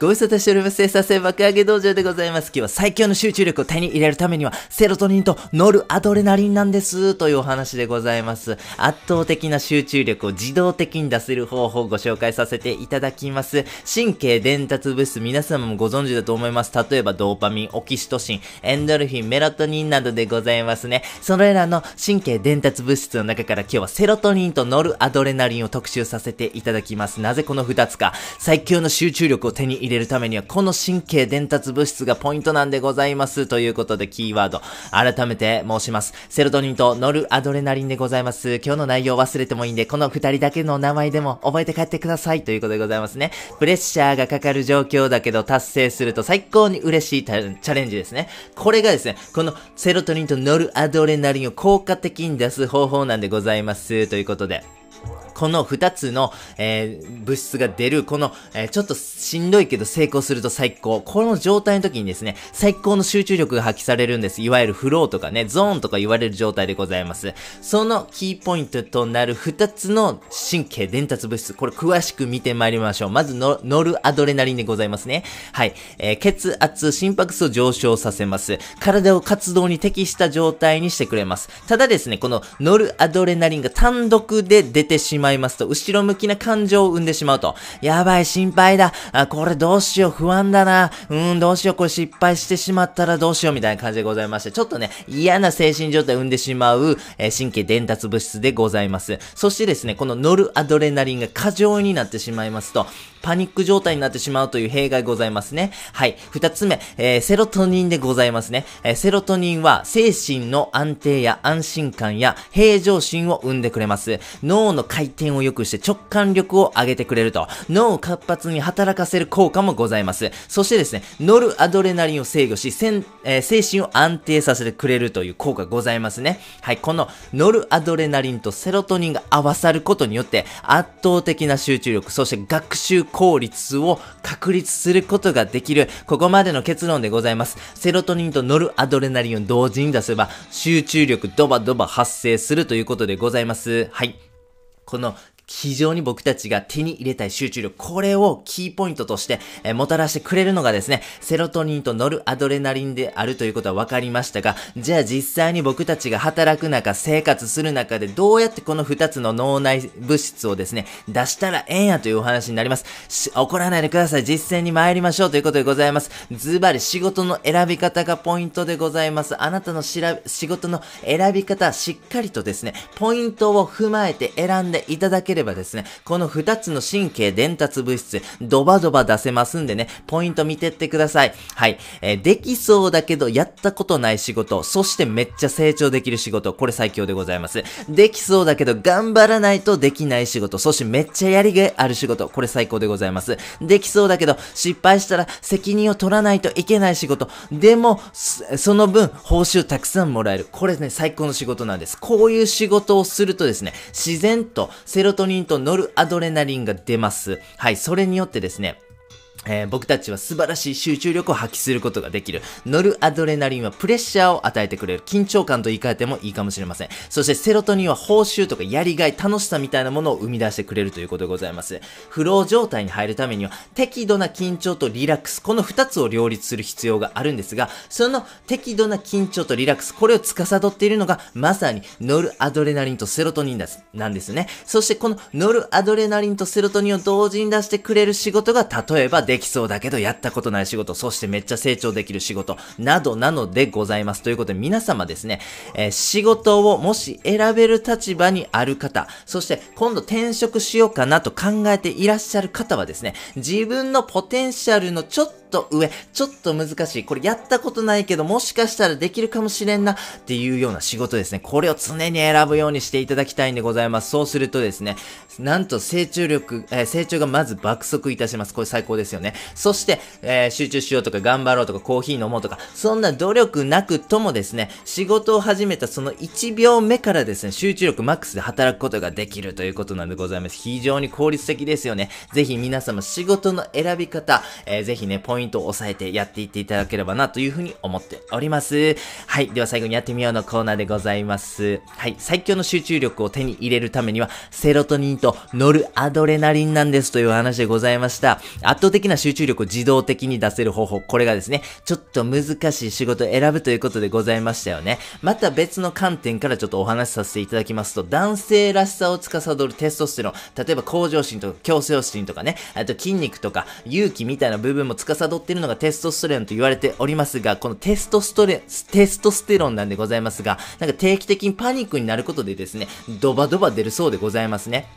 ご無沙汰しております。生産性爆上げ道場でございます。今日は最強の集中力を手に入れるためには、セロトニンとノルアドレナリンなんです。というお話でございます。圧倒的な集中力を自動的に出せる方法をご紹介させていただきます。神経伝達物質、皆様もご存知だと思います。例えば、ドーパミン、オキシトシン、エンドルフィン、メラトニンなどでございますね。それらの神経伝達物質の中から今日はセロトニンとノルアドレナリンを特集させていただきます。なぜこの2つか。最強の集中力を手に入れれるためには、この神経伝達物質がポイントなんでございます。ということで、キーワード、改めて申します。セロトニンとノルアドレナリンでございます。今日の内容忘れてもいいんで、この二人だけの名前でも覚えて帰ってください。ということでございますね。プレッシャーがかかる状況だけど達成すると最高に嬉しいチャレンジですね。これがですね、このセロトニンとノルアドレナリンを効果的に出す方法なんでございます。ということで。この二つの、えー、物質が出る、この、えー、ちょっとしんどいけど成功すると最高。この状態の時にですね、最高の集中力が発揮されるんです。いわゆるフローとかね、ゾーンとか言われる状態でございます。そのキーポイントとなる二つの神経伝達物質、これ詳しく見てまいりましょう。まずノルアドレナリンでございますね。はい。えー、血圧、心拍数を上昇させます。体を活動に適した状態にしてくれます。ただですね、このノルアドレナリンが単独で出てしままいますと、後ろ向きな感情を生んでしまうと、やばい、心配だ、あ、これどうしよう、不安だな、うん、どうしよう、これ失敗してしまったらどうしよう、みたいな感じでございまして、ちょっとね、嫌な精神状態を生んでしまう、えー、神経伝達物質でございます。そしてですね、このノルアドレナリンが過剰になってしまいますと、パニック状態になってしまうという弊害ございますね。はい。二つ目、えー、セロトニンでございますね。えー、セロトニンは精神の安定や安心感や平常心を生んでくれます。脳の回転を良くして直感力を上げてくれると、脳を活発に働かせる効果もございます。そしてですね、ノルアドレナリンを制御し、えー、精神を安定させてくれるという効果ございますね。はい。このノルアドレナリンとセロトニンが合わさることによって圧倒的な集中力、そして学習効効率を確立することができる、ここまでの結論でございます。セロトニンとノルアドレナリンを同時に出せば、集中力ドバドバ発生するということでございます。はい。この非常に僕たちが手に入れたい集中力、これをキーポイントとして、えー、もたらしてくれるのがですね、セロトニンとノルアドレナリンであるということは分かりましたが、じゃあ実際に僕たちが働く中、生活する中でどうやってこの2つの脳内物質をですね、出したらええんやというお話になります。怒らないでください。実践に参りましょうということでございます。ズバリ仕事の選び方がポイントでございます。あなたのしら仕事の選び方、しっかりとですね、ポイントを踏まえて選んでいただければですね、この2つの神経伝達物質、ドバドバ出せますんでね、ポイント見てってください。はい。えー、できそうだけど、やったことない仕事、そしてめっちゃ成長できる仕事、これ最強でございます。できそうだけど、頑張らないとできない仕事、そしてめっちゃやりがいある仕事、これ最高でございます。できそうだけど、失敗したら責任を取らないといけない仕事、でも、その分、報酬たくさんもらえる。これね、最高の仕事なんです。こういう仕事をするとですね、自然とセロトニンとノルアドレナリンが出ます。はい、それによってですね、えー、僕たちは素晴らしい集中力を発揮することができる。ノルアドレナリンはプレッシャーを与えてくれる。緊張感と言い換えてもいいかもしれません。そしてセロトニンは報酬とかやりがい、楽しさみたいなものを生み出してくれるということでございます。フロー状態に入るためには適度な緊張とリラックス、この二つを両立する必要があるんですが、その適度な緊張とリラックス、これを司っているのがまさにノルアドレナリンとセロトニンです、なんですね。そしてこのノルアドレナリンとセロトニンを同時に出してくれる仕事が例えばできそうだけどやったことない仕事、そしてめっちゃ成長できる仕事、などなのでございます。ということで皆様ですね、えー、仕事をもし選べる立場にある方、そして今度転職しようかなと考えていらっしゃる方はですね、自分のポテンシャルのちょっとと上、ちょっと難しい。これやったことないけど、もしかしたらできるかもしれんなっていうような仕事ですね。これを常に選ぶようにしていただきたいんでございます。そうするとですね、なんと成長力、えー、成長がまず爆速いたします。これ最高ですよね。そして、えー、集中しようとか頑張ろうとかコーヒー飲もうとか、そんな努力なくともですね、仕事を始めたその1秒目からですね、集中力マックスで働くことができるということなんでございます。非常に効率的ですよね。ぜひ皆様仕事の選び方、えー、ぜひね、ポイントポイントを押さえてやっていっていただければなというふうに思っております。はい。では最後にやってみようのコーナーでございます。はい。最強の集中力を手に入れるためには、セロトニンとノルアドレナリンなんですという話でございました。圧倒的な集中力を自動的に出せる方法。これがですね、ちょっと難しい仕事を選ぶということでございましたよね。また別の観点からちょっとお話しさせていただきますと、男性らしさを司るテストステロン、例えば向上心とか強制心とかね、あと筋肉とか勇気みたいな部分も司っているのがテストステロンと言われておりますが、このテストストレ、テストステロンなんでございますが、なんか定期的にパニックになることでですね、ドバドバ出るそうでございますね。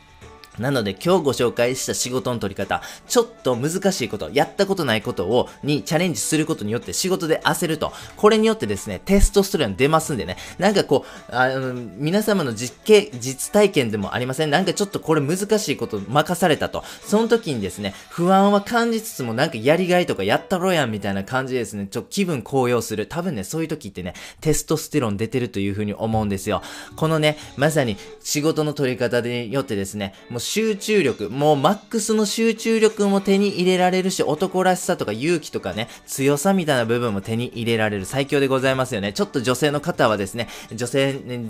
なので今日ご紹介した仕事の取り方、ちょっと難しいこと、やったことないことを、にチャレンジすることによって仕事で焦ると。これによってですね、テストストレン出ますんでね。なんかこう、あの、皆様の実験、実体験でもありません？なんかちょっとこれ難しいこと任されたと。その時にですね、不安は感じつつもなんかやりがいとかやったろやんみたいな感じですね、ちょ気分高揚する。多分ね、そういう時ってね、テストステロン出てるというふうに思うんですよ。このね、まさに仕事の取り方によってですね、もう集中力、もうマックスの集中力も手に入れられるし、男らしさとか勇気とかね、強さみたいな部分も手に入れられる最強でございますよね。ちょっと女性の方はですね、女性、ね、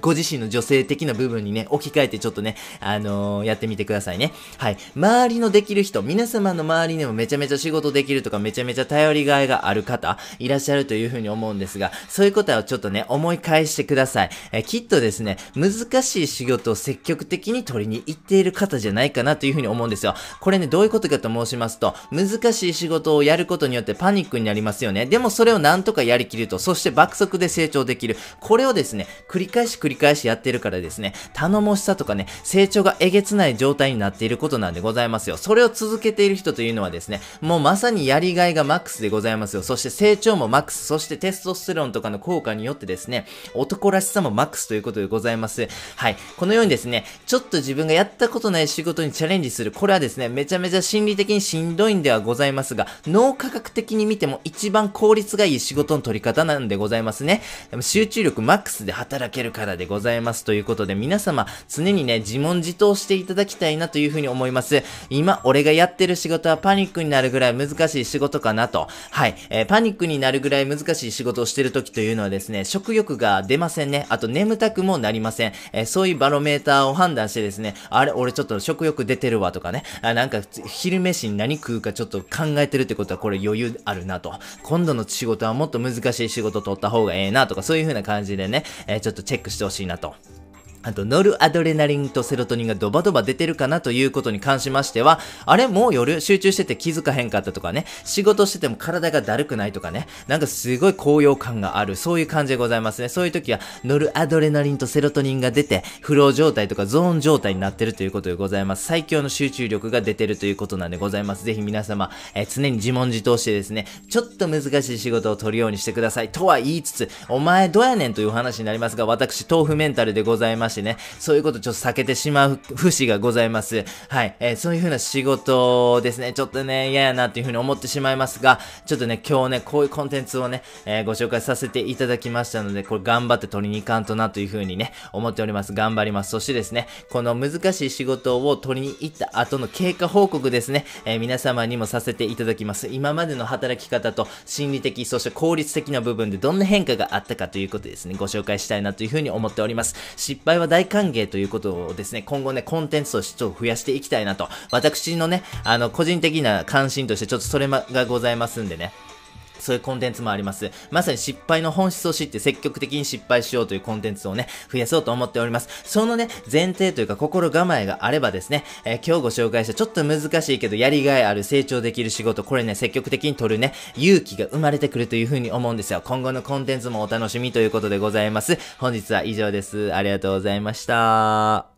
ご自身の女性的な部分にね、置き換えてちょっとね、あのー、やってみてくださいね。はい。周りのできる人、皆様の周りにもめちゃめちゃ仕事できるとか、めちゃめちゃ頼りがいがある方、いらっしゃるというふうに思うんですが、そういうことはちょっとね、思い返してください。えきっとですね、難しい仕事を積極的に取りに行っている方じゃないかなというふうに思うんですよ。これね、どういうことかと申しますと、難しい仕事をやることによってパニックになりますよね。でもそれをなんとかやりきると、そして爆速で成長できる。これをですね、繰り返し繰り返しやってるからですね、頼もしさとかね、成長がえげつない状態になっていることなんでございますよ。それを続けている人というのはですね、もうまさにやりがいがマックスでございますよ。そして成長もマックス、そしてテストステロンとかの効果によってですね、男らしさもマックスということでございます。はい。このようにですね、ちょっと自分がやったことない仕事にチャレンジする。これはですね、めちゃめちゃ心理的にしんどいんではございますが、脳科学的に見ても一番効率がいい仕事の取り方なんでございますね。でも集中力マックスで働けるからでございますということで、皆様、常にね、自問自答していただきたいなというふうに思います。今、俺がやってる仕事はパニックになるぐらい難しい仕事かなと。はい。えー、パニックになるぐらい難しい仕事をしてる時というのはですね、食欲が出ませんね。あと眠たくもなりません。えー、そういうバロメーターを判断してですね、あれ、俺ちょっと食欲出てるわとかね、あなんか昼飯に何食うかちょっと考えてるってことはこれ余裕あるなと。今度の仕事はもっと難しい仕事取った方がええなとかそういう風な感じでね、えー、ちょっとチェックしてほしいなと。あと、ノルアドレナリンとセロトニンがドバドバ出てるかなということに関しましては、あれ？もう夜？集中してて気づかへんかったとかね、仕事してても体がだるくないとかね、なんかすごい高揚感がある、そういう感じでございますね。そういう時は、ノルアドレナリンとセロトニンが出て、フロー状態とかゾーン状態になってるということでございます。最強の集中力が出てるということなんでございます。ぜひ皆様、えー、常に自問自答してですね、ちょっと難しい仕事を取るようにしてください。とは言いつつ、お前どうやねんという話になりますが、私、豆腐メンタルでございますましてね、そういうことちょっと避けてしまう節がございます。はい。えー、そういう風な仕事ですね、ちょっとね、嫌やなっていう風に思ってしまいますが、ちょっとね、今日ね、こういうコンテンツをね、えー、ご紹介させていただきましたので、これ頑張って取りに行かんとなという風にね、思っております。頑張ります。そしてですね、この難しい仕事を取りに行った後の経過報告ですね、えー、皆様にもさせていただきます。今までの働き方と心理的、そして効率的な部分でどんな変化があったかということですね、ご紹介したいなという風に思っております。失敗は大歓迎ということをですね、今後ね、コンテンツとしてちょっと増やしていきたいなと、私のね、あの、個人的な関心としてちょっとそれがございますんでね、そういうコンテンツもあります。まさに失敗の本質を知って積極的に失敗しようというコンテンツをね、増やそうと思っております。そのね、前提というか心構えがあればですね、えー、今日ご紹介したちょっと難しいけどやりがいある成長できる仕事、これね、積極的に取るね、勇気が生まれてくるというふうに思うんですよ。今後のコンテンツもお楽しみということでございます。本日は以上です。ありがとうございました。